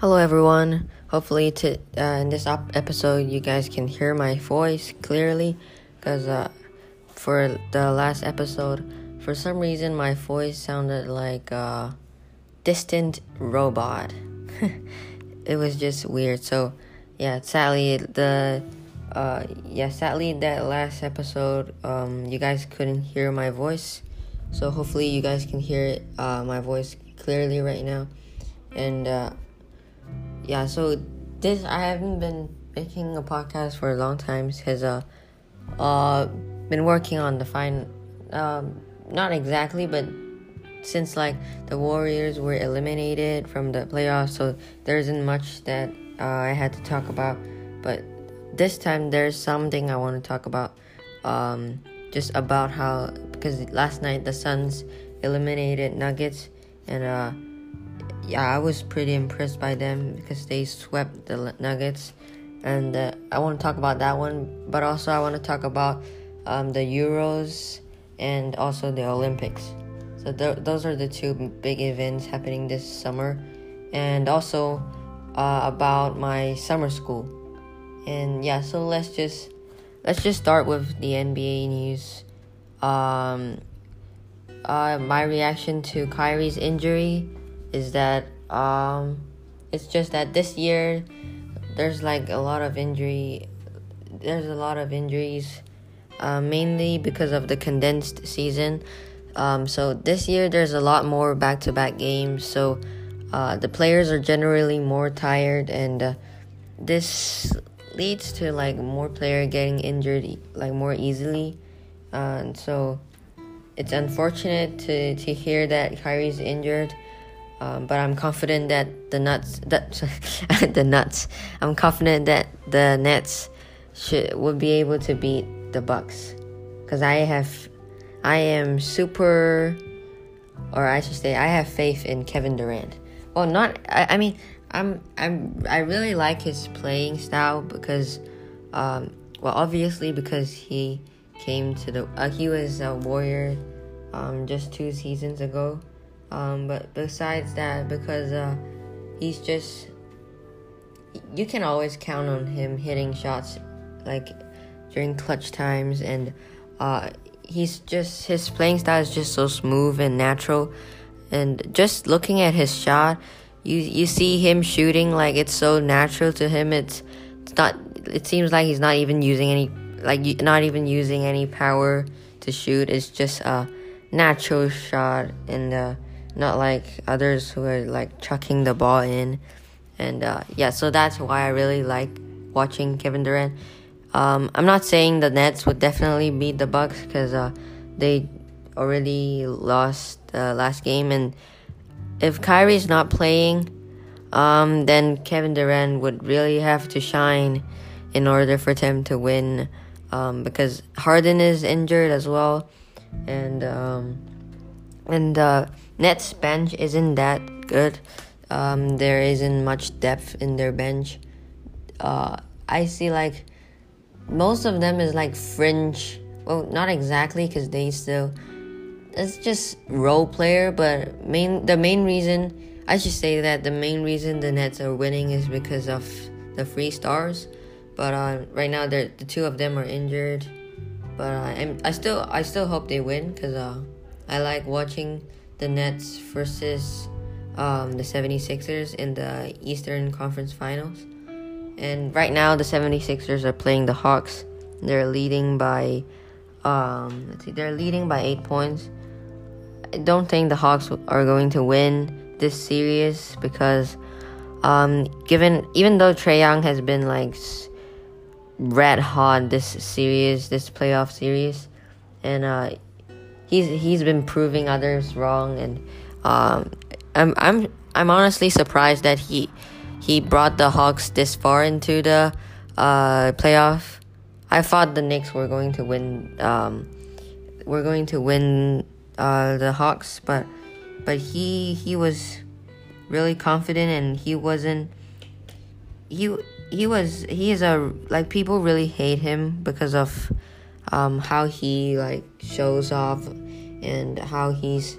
Hello, everyone. Hopefully, to uh, in this op- episode, you guys can hear my voice clearly, because uh, for the last episode, for some reason, my voice sounded like a distant robot. it was just weird. So, yeah, sadly, the uh, yeah, sadly, that last episode, um, you guys couldn't hear my voice. So hopefully, you guys can hear uh, my voice clearly right now, and. Yeah, so this I haven't been making a podcast for a long time because uh uh been working on the fine um not exactly but since like the Warriors were eliminated from the playoffs so there isn't much that uh, I had to talk about. But this time there's something I want to talk about um just about how because last night the Suns eliminated Nuggets and uh yeah, I was pretty impressed by them because they swept the Nuggets, and uh, I want to talk about that one. But also, I want to talk about um, the Euros and also the Olympics. So th- those are the two big events happening this summer, and also uh, about my summer school. And yeah, so let's just let's just start with the NBA news. Um, uh, my reaction to Kyrie's injury is that um, it's just that this year there's like a lot of injury. There's a lot of injuries, uh, mainly because of the condensed season. Um, so this year there's a lot more back-to-back games. So uh, the players are generally more tired, and uh, this leads to like more player getting injured like more easily. And so it's unfortunate to to hear that Kyrie's injured. Um, but I'm confident that the nuts that the nuts. I'm confident that the Nets should will be able to beat the Bucks, because I have, I am super, or I should say I have faith in Kevin Durant. Well, not I, I mean I'm I'm I really like his playing style because, um, well obviously because he came to the uh, he was a Warrior, um, just two seasons ago um, but besides that, because uh, he's just, you can always count on him hitting shots like during clutch times, and uh, he's just his playing style is just so smooth and natural. And just looking at his shot, you you see him shooting like it's so natural to him. It's it's not. It seems like he's not even using any like not even using any power to shoot. It's just a natural shot and. Uh, not like others who are like chucking the ball in. And uh, yeah, so that's why I really like watching Kevin Durant. Um, I'm not saying the Nets would definitely beat the Bucks because uh, they already lost the last game, and if Kyrie's not playing, um, then Kevin Durant would really have to shine in order for them to win. Um, because Harden is injured as well, and um, and uh, Nets bench isn't that good. Um, there isn't much depth in their bench. Uh, I see like most of them is like fringe. Well, not exactly because they still. It's just role player, but main the main reason I should say that the main reason the Nets are winning is because of the free stars. But uh, right now, the two of them are injured. But uh, I still I still hope they win because uh, I like watching the Nets versus um, the 76ers in the Eastern Conference Finals. And right now, the 76ers are playing the Hawks. They're leading by, um, let's see, they're leading by eight points. I don't think the Hawks are going to win this series because, um, given even though Trae Young has been like red hot this series, this playoff series, and uh, he's he's been proving others wrong, and um, I'm I'm I'm honestly surprised that he he brought the Hawks this far into the uh, playoff. I thought the Knicks were going to win. Um, we're going to win uh, the Hawks, but but he he was really confident and he wasn't. He he was he is a like people really hate him because of um, how he like shows off and how he's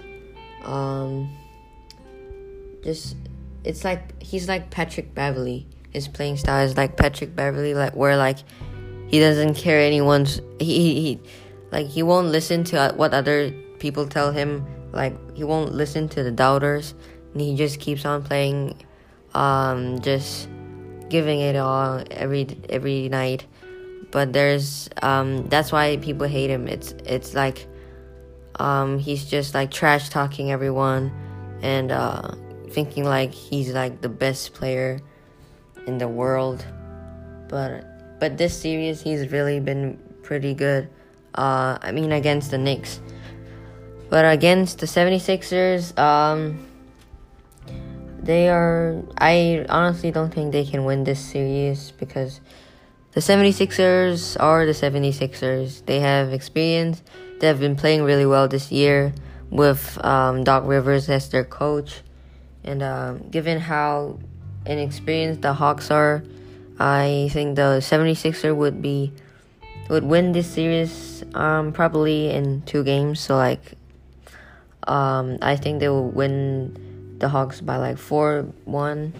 um, just it's like he's like Patrick Beverley. His playing style is like Patrick Beverley, like where like he doesn't care anyone's he, he, like he won't listen to what other people tell him. Like he won't listen to the doubters, and he just keeps on playing, um, just giving it all every every night. But there's um, that's why people hate him. It's it's like um, he's just like trash talking everyone and uh, thinking like he's like the best player in the world. But but this series he's really been pretty good. Uh, I mean against the Knicks. But against the 76ers, um, they are I honestly don't think they can win this series because the 76ers are the 76ers. They have experience. They have been playing really well this year with um, Doc Rivers as their coach. And um, given how inexperienced the Hawks are, I think the 76er would be would win this series um, probably in two games. So like, um, I think they will win the Hawks by like four one.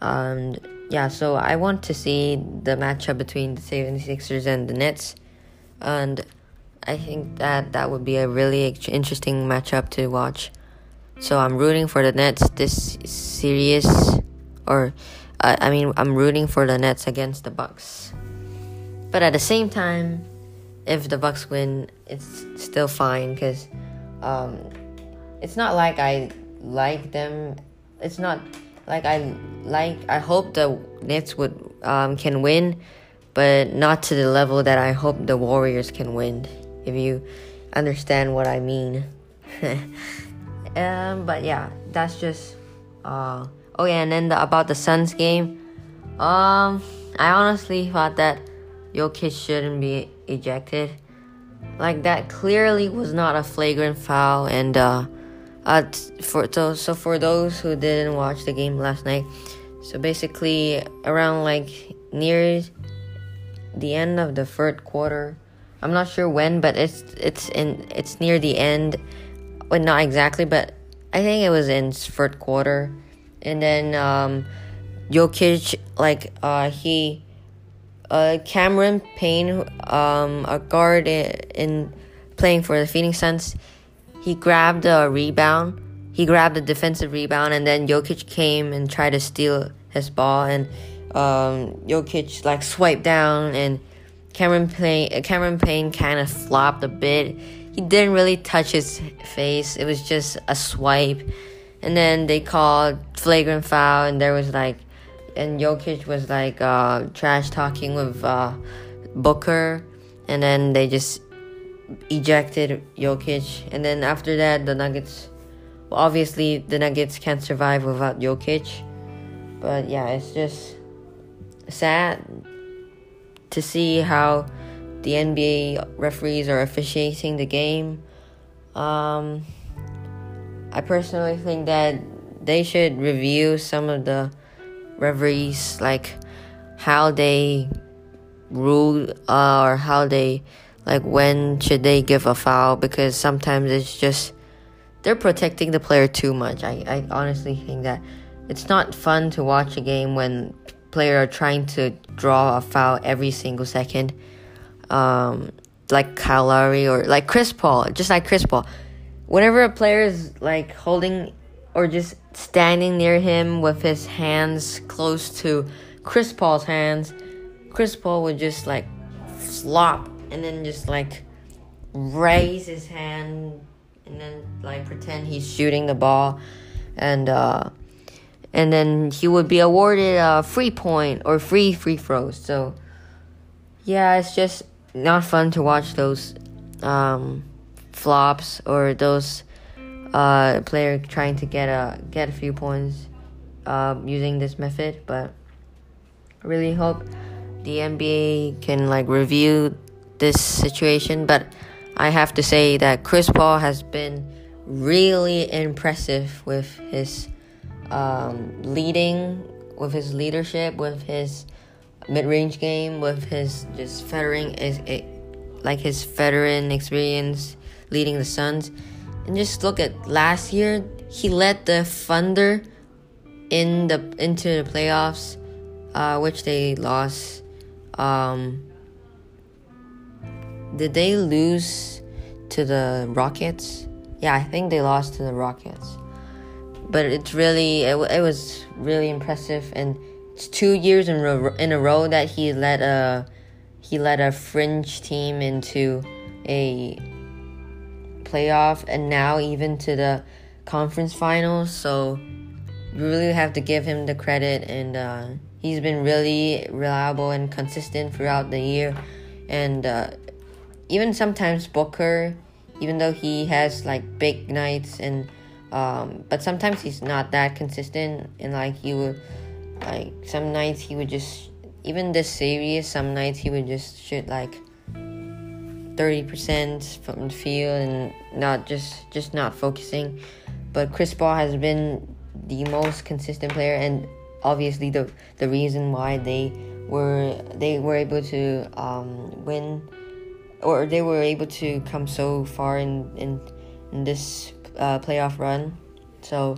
Um, yeah, so I want to see the matchup between the 76ers and the Nets, and I think that that would be a really interesting matchup to watch. So I'm rooting for the Nets this series, or uh, I mean, I'm rooting for the Nets against the Bucks. But at the same time, if the Bucks win, it's still fine because um, it's not like I like them. It's not like I like. I hope the Nets would um, can win, but not to the level that I hope the Warriors can win if you understand what I mean. um, but yeah, that's just. Uh, oh yeah, and then the, about the Suns game. Um, I honestly thought that Jokic shouldn't be ejected. Like that clearly was not a flagrant foul, and uh, uh, for so, so for those who didn't watch the game last night, so basically around like near the end of the third quarter, I'm not sure when, but it's it's in it's near the end. Well, not exactly, but I think it was in third quarter. And then um, Jokic, like uh, he, uh, Cameron Payne, um, a guard in, in playing for the Phoenix Suns, he grabbed a rebound. He grabbed a defensive rebound, and then Jokic came and tried to steal his ball, and um, Jokic like swiped down and Cameron Payne, Cameron Payne kind of flopped a bit. He didn't really touch his face. It was just a swipe. And then they called flagrant foul, and there was like, and Jokic was like uh, trash talking with uh, Booker, and then they just ejected Jokic. And then after that, the Nuggets, well, obviously the Nuggets can't survive without Jokic. But yeah, it's just sad to see how the NBA referees are officiating the game. Um, I personally think that they should review some of the referees, like how they rule uh, or how they like when should they give a foul because sometimes it's just they're protecting the player too much. I, I honestly think that it's not fun to watch a game when player are trying to draw a foul every single second, um, like Kyle Lowry or like Chris Paul, just like Chris Paul. Whenever a player is like holding or just standing near him with his hands close to Chris Paul's hands, Chris Paul would just like flop and then just like raise his hand and then like pretend he's shooting the ball and uh and then he would be awarded a free point or free free throws. So yeah, it's just not fun to watch those um, flops or those uh, player trying to get a get a few points uh, using this method. But I really hope the NBA can like review this situation. But I have to say that Chris Paul has been really impressive with his um, leading, with his leadership, with his mid-range game, with his just veteran is like his veteran experience leading the Suns. And just look at last year, he led the Thunder in the into the playoffs, uh, which they lost. Um, did they lose to the Rockets? Yeah, I think they lost to the Rockets. But it's really it, it was really impressive, and it's two years in a, in a row that he led a he led a fringe team into a playoff, and now even to the conference finals. So you really have to give him the credit, and uh, he's been really reliable and consistent throughout the year. And uh, even sometimes Booker, even though he has like big nights and um, but sometimes he's not that consistent and like he would like some nights he would just even this series some nights he would just shoot like 30% from the field and not just just not focusing. But Chris Paul has been the most consistent player and obviously the the reason why they were they were able to um, win or they were able to come so far in in, in this uh, playoff run. So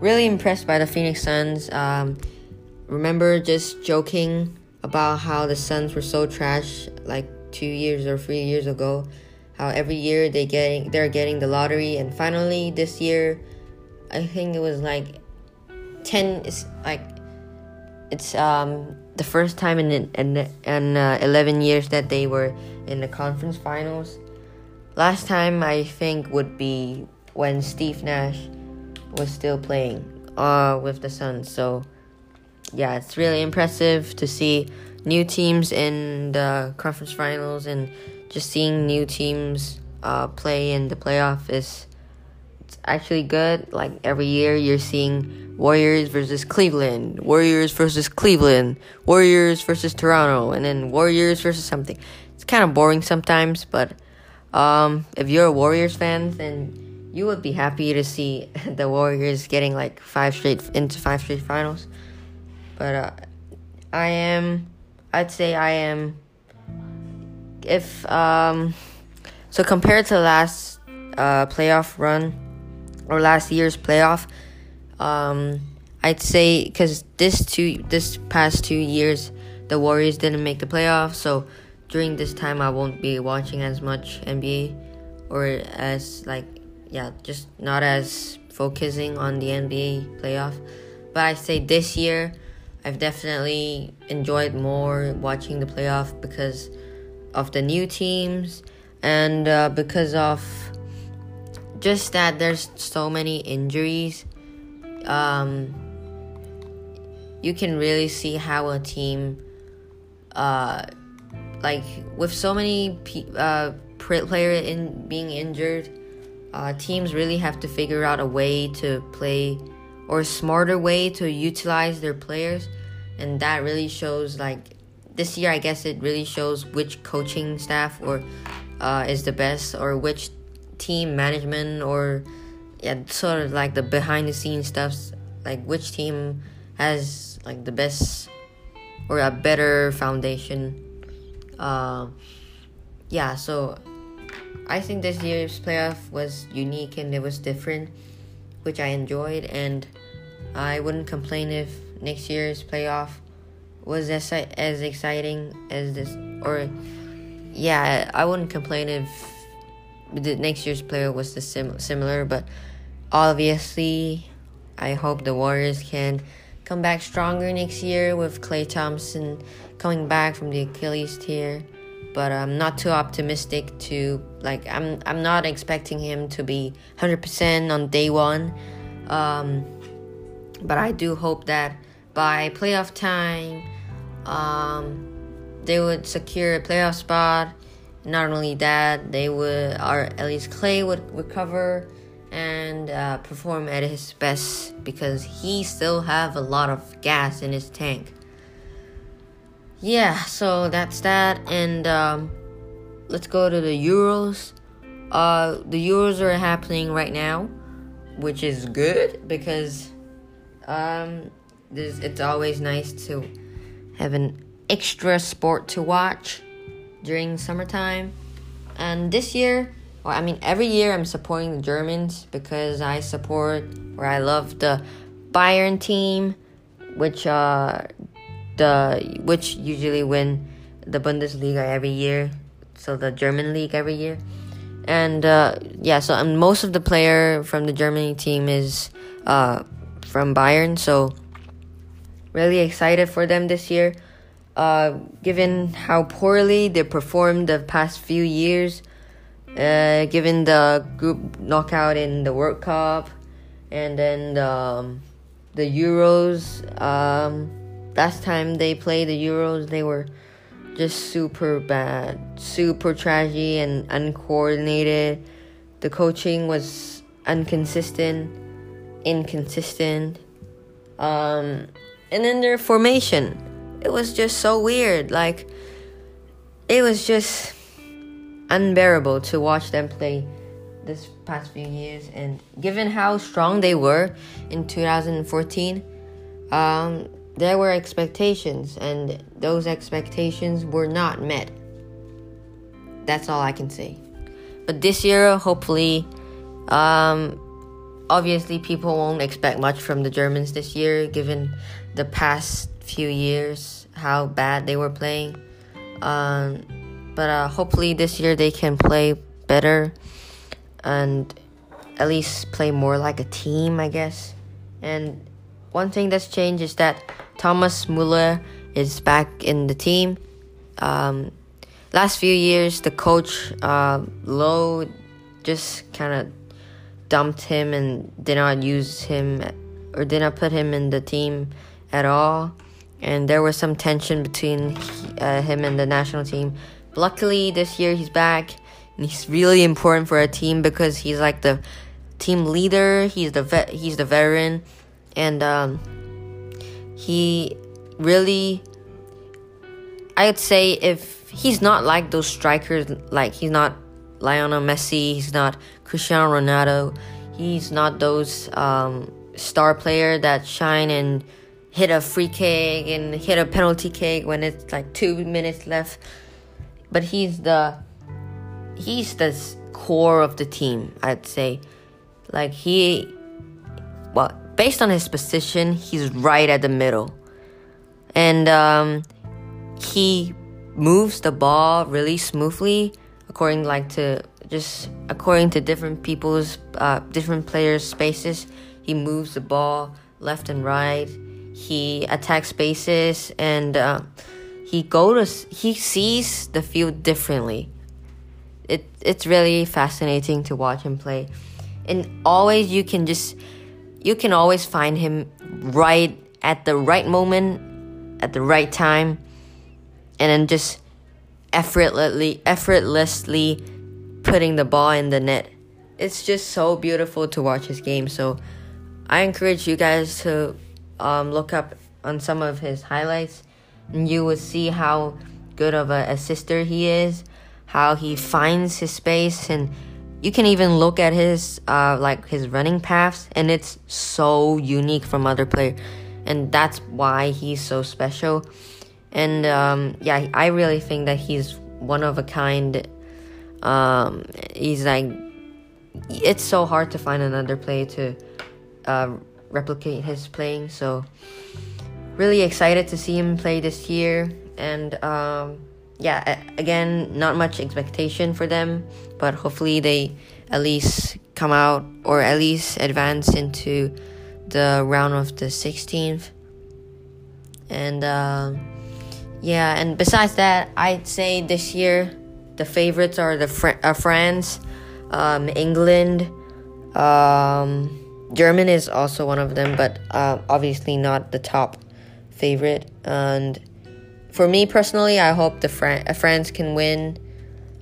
really impressed by the Phoenix Suns. Um, remember just joking about how the Suns were so trash like two years or three years ago. How every year they getting they're getting the lottery, and finally this year, I think it was like ten. It's like it's um the first time in in, in uh, 11 years that they were in the conference finals. Last time I think would be when Steve Nash was still playing uh, with the Suns. So yeah, it's really impressive to see new teams in the conference finals and just seeing new teams uh, play in the playoff is actually good. Like every year, you're seeing Warriors versus Cleveland, Warriors versus Cleveland, Warriors versus Toronto, and then Warriors versus something. It's kind of boring sometimes, but um, if you're a Warriors fan, then you would be happy to see the Warriors getting like five straight into five straight finals. But uh, I am, I'd say I am. If um, so compared to last uh, playoff run or last year's playoff, um, I'd say because this two this past two years the Warriors didn't make the playoffs, so during this time I won't be watching as much NBA or as like yeah just not as focusing on the NBA playoff. But I say this year I've definitely enjoyed more watching the playoff because of the new teams and uh, because of just that there's so many injuries um, you can really see how a team uh, like with so many pe- uh, player in being injured uh, teams really have to figure out a way to play or a smarter way to utilize their players. And that really shows like this year i guess it really shows which coaching staff or uh, is the best or which team management or yeah, sort of like the behind the scenes stuff, like which team has like the best or a better foundation. Uh, yeah, so I think this year's playoff was unique and it was different, which I enjoyed, and I wouldn't complain if next year's playoff was as as exciting as this, or yeah, I wouldn't complain if the next year's player was the sim- similar, but obviously, I hope the Warriors can come back stronger next year with Klay Thompson coming back from the Achilles tear. But I'm not too optimistic to like I'm I'm not expecting him to be 100% on day one. Um, but I do hope that by playoff time, um, they would secure a playoff spot not only that, they would, or at least Klay would recover and uh, perform at his best because he still have a lot of gas in his tank. Yeah, so that's that, and um, let's go to the Euros. Uh, the Euros are happening right now, which is good because um, it's always nice to have an extra sport to watch during summertime. And this year, well, I mean, every year I'm supporting the Germans because I support or I love the Bayern team, which uh, the which usually win the Bundesliga every year, so the German league every year. And uh, yeah, so um, most of the player from the Germany team is uh, from Bayern, so really excited for them this year. Uh, given how poorly they performed the past few years, uh, given the group knockout in the World Cup, and then the, um, the Euros. Um, last time they played the Euros, they were just super bad, super trashy and uncoordinated. The coaching was inconsistent, inconsistent. Um, and then their formation, it was just so weird. Like, it was just unbearable to watch them play this past few years. And given how strong they were in 2014, um, there were expectations, and those expectations were not met. That's all I can say. But this year, hopefully, um, obviously, people won't expect much from the Germans this year, given the past few years how bad they were playing. Um, but uh, hopefully, this year they can play better and at least play more like a team, I guess. And one thing that's changed is that Thomas Muller is back in the team. Um, last few years, the coach uh, Low just kind of dumped him and did not use him or did not put him in the team at all. And there was some tension between uh, him and the national team. Luckily, this year he's back, and he's really important for a team because he's like the team leader. He's the vet. He's the veteran, and um, he really I would say if he's not like those strikers like he's not Lionel Messi, he's not Cristiano Ronaldo, he's not those um, star player that shine and hit a free kick and hit a penalty kick when it's like two minutes left. But he's the he's the core of the team, I'd say. Like he well, based on his position, he's right at the middle. And um, he moves the ball really smoothly according like to just according to different people's uh, different players spaces he moves the ball left and right he attacks spaces and uh, he goes he sees the field differently it it's really fascinating to watch him play and always you can just you can always find him right at the right moment, at the right time, and then just effortlessly, effortlessly putting the ball in the net. It's just so beautiful to watch his game. So I encourage you guys to um, look up on some of his highlights, and you will see how good of a assister he is, how he finds his space and you can even look at his uh, like his running paths and it's so unique from other players and that's why he's so special. And um, yeah i really think that he's one of a kind um, he's like it's so hard to find another player to uh, replicate his playing so really excited to see him play this year and um, yeah, again, not much expectation for them, but hopefully they at least come out or at least advance into the round of the 16th. And uh, yeah, and besides that, I'd say this year the favorites are the Fr- uh, France, um, England, um, German is also one of them, but uh, obviously not the top favorite. And for me personally, I hope the Fran- uh, France can win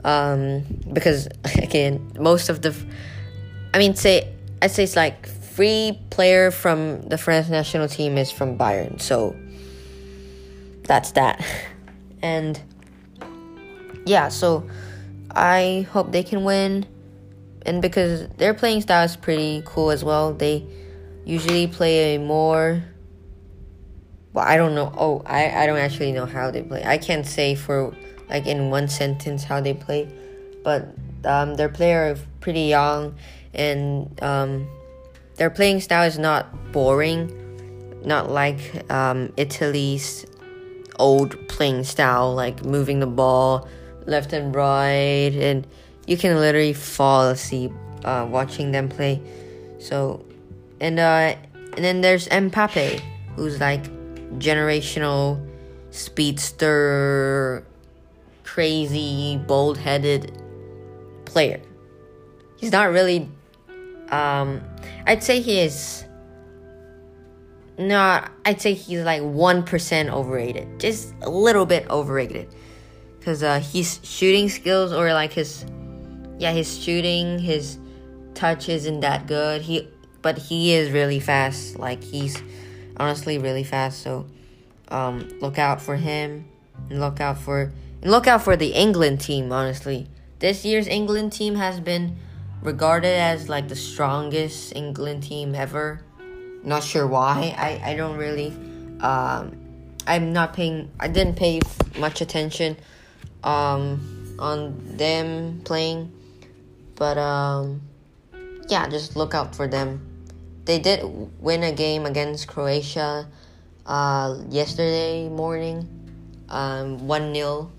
um, because again, most of the, I mean, say I say it's like free player from the France national team is from Bayern, so that's that, and yeah, so I hope they can win, and because their playing style is pretty cool as well, they usually play a more well, I don't know. Oh, I, I don't actually know how they play. I can't say for like in one sentence how they play, but um, their player are pretty young and um, their playing style is not boring not like um, Italy's old playing style, like moving the ball left and right, and you can literally fall asleep uh, watching them play. So, and uh, and then there's Mbappe, who's like generational speedster, crazy, bold-headed player. He's not really. Um, I'd say he is. No, I'd say he's like one percent overrated, just a little bit overrated, because uh, his shooting skills or like his, yeah, his shooting, his touch isn't that good. He, but he is really fast. Like he's honestly really fast. So, um, look out for him, and look out for and look out for the England team. Honestly, this year's England team has been regarded as like the strongest England team ever not sure why. I, I don't really. Um, I'm not paying. I didn't pay much attention um, on them playing, but um, yeah, just look out for them. They did win a game against Croatia uh, yesterday morning, um, one 0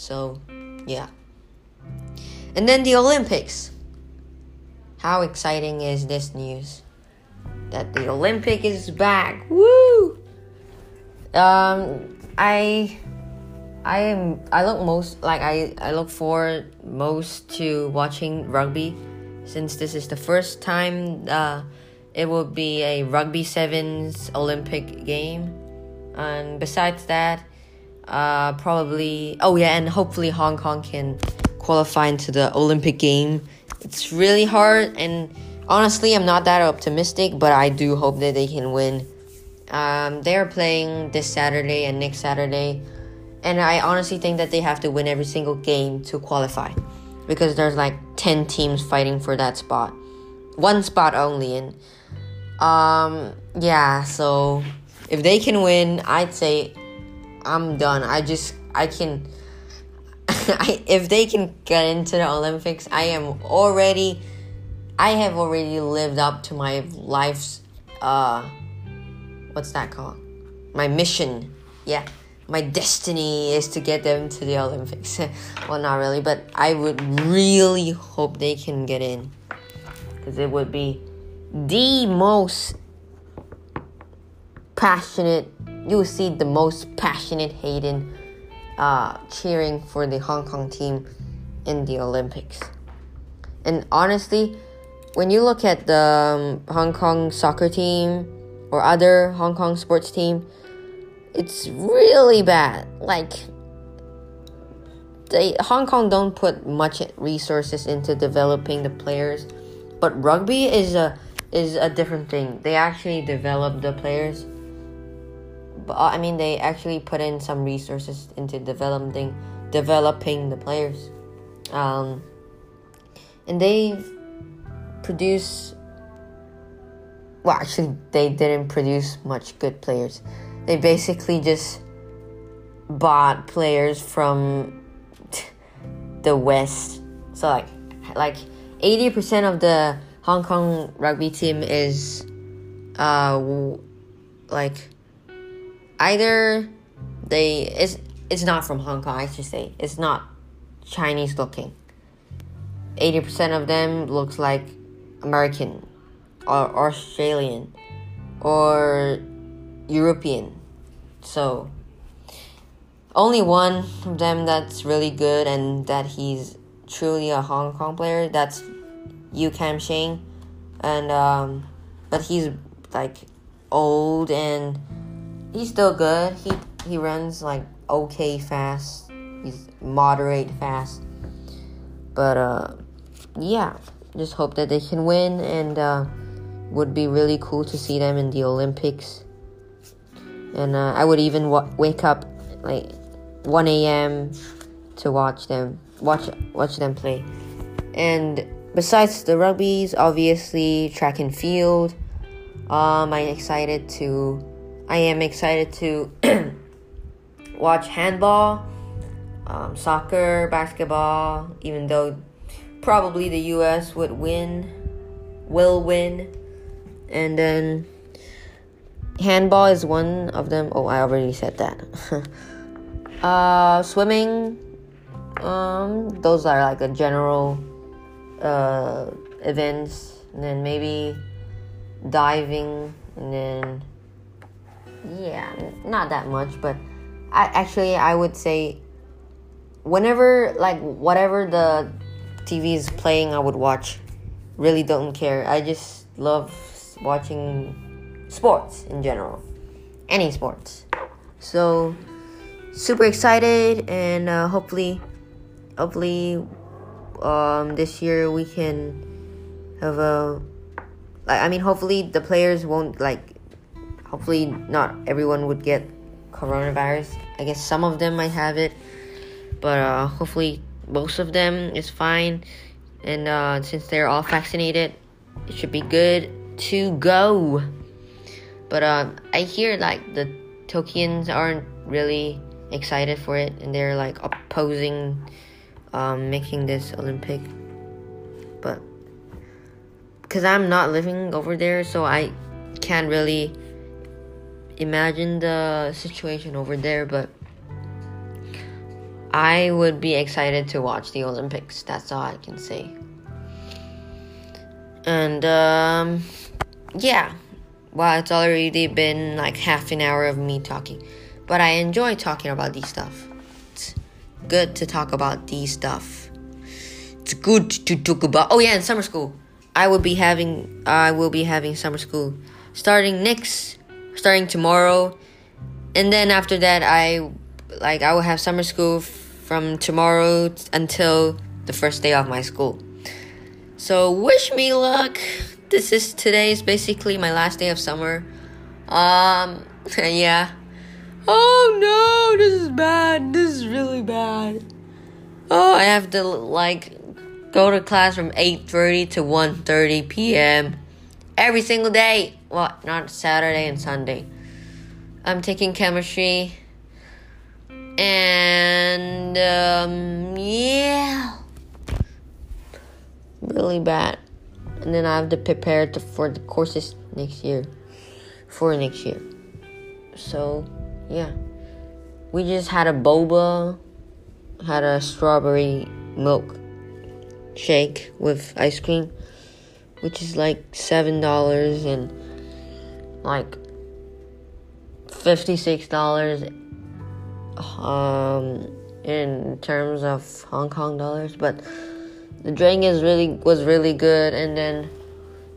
So yeah, and then the Olympics. How exciting is this news? that the Olympic is back. Woo! Um, I, I am. I look most like I. I look forward most to watching rugby, since this is the first time. Uh, it will be a rugby sevens Olympic game, and besides that, uh, probably. Oh yeah, and hopefully Hong Kong can qualify into the Olympic game. It's really hard and honestly, I'm not that optimistic, but I do hope that they can win. Um, they're playing this Saturday and next Saturday, and I honestly think that they have to win every single game to qualify because there's like 10 teams fighting for that spot. One spot only, and um, yeah, so if they can win, I'd say I'm done. I just, I can. I, if they can get into the Olympics, I am already I have already lived up to my life's uh what's that called? My mission. Yeah. My destiny is to get them to the Olympics. well, not really, but I would really hope they can get in. Because it would be the most passionate, you will see the most passionate Hayden uh, cheering for the Hong Kong team in the Olympics. And honestly, when you look at the um, Hong Kong soccer team or other Hong Kong sports team, it's really bad. Like they Hong Kong don't put much resources into developing the players, but rugby is a is a different thing. They actually develop the players. But I mean, they actually put in some resources into developing developing the players. Um, and they've produce. Well, actually, they didn't produce much good players. They basically just bought players from the West. So like, like eighty percent of the Hong Kong rugby team is, uh, like, either they it's it's not from Hong Kong. I should say it's not Chinese looking. Eighty percent of them looks like American or Australian or European. So only one of them that's really good and that he's truly a Hong Kong player. That's Yiu Kam Shing, and um, but he's like old and he's still good. He he runs like okay fast. He's moderate fast, but uh, yeah just hope that they can win and uh, would be really cool to see them in the Olympics. And uh, I would even wake up like 1 a.m. to watch them watch watch them play. And besides the rugby's, obviously track and field. Um, I'm excited to. I am excited to watch handball, um, soccer, basketball. Even though probably the US would win, will win. And then handball is one of them. Oh, I already said that. uh, swimming. Um, those are like a general uh, events, and then maybe diving, and then yeah, not that much, but I actually I would say whenever like whatever the TV is playing, I would watch. Really don't care. I just love watching sports in general, any sports. So super excited, and uh, hopefully, hopefully, um, this year we can have a. Like, I mean, hopefully the players won't like. Hopefully, not everyone would get coronavirus. I guess some of them might have it, but uh, hopefully most of them is fine. And uh, since they're all vaccinated, it should be good to go. But uh, I hear like the Tokians aren't really excited for it, and they're like opposing um, making this Olympic. But because I'm not living over there, so I can't really imagine the situation over there. But I would be excited to watch the Olympics. That's all I can say. And um, yeah, well, it's already been like half an hour of me talking, but I enjoy talking about these stuff. It's good to talk about these stuff. It's good to talk about. Oh yeah, in summer school, I will be having I will be having summer school starting next, starting tomorrow, and then after that I like I will have summer school from tomorrow until the first day of my school. So wish me luck. This is today is basically my last day of summer. Um yeah. Oh no, this is bad. This is really bad. Oh, I have to like go to class from 8:30 to 1:30 p.m. every single day. Well, not Saturday and Sunday. I'm taking chemistry and um, yeah, really bad. And then I have to prepare to, for the courses next year, for next year. So yeah, we just had a boba, had a strawberry milk shake with ice cream, which is like seven dollars and like fifty six dollars um, in terms of Hong Kong dollars, but the drink is really was really good, and then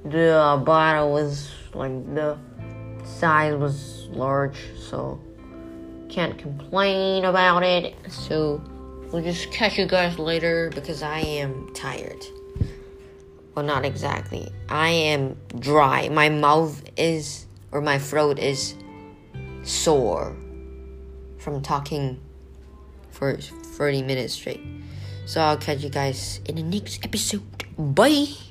the uh, bottle was like the size was large, so can't complain about it. So we'll just catch you guys later because I am tired. Well, not exactly. I am dry. My mouth is, or my throat is sore from talking for 30 minutes straight. So I'll catch you guys in the next episode. Bye.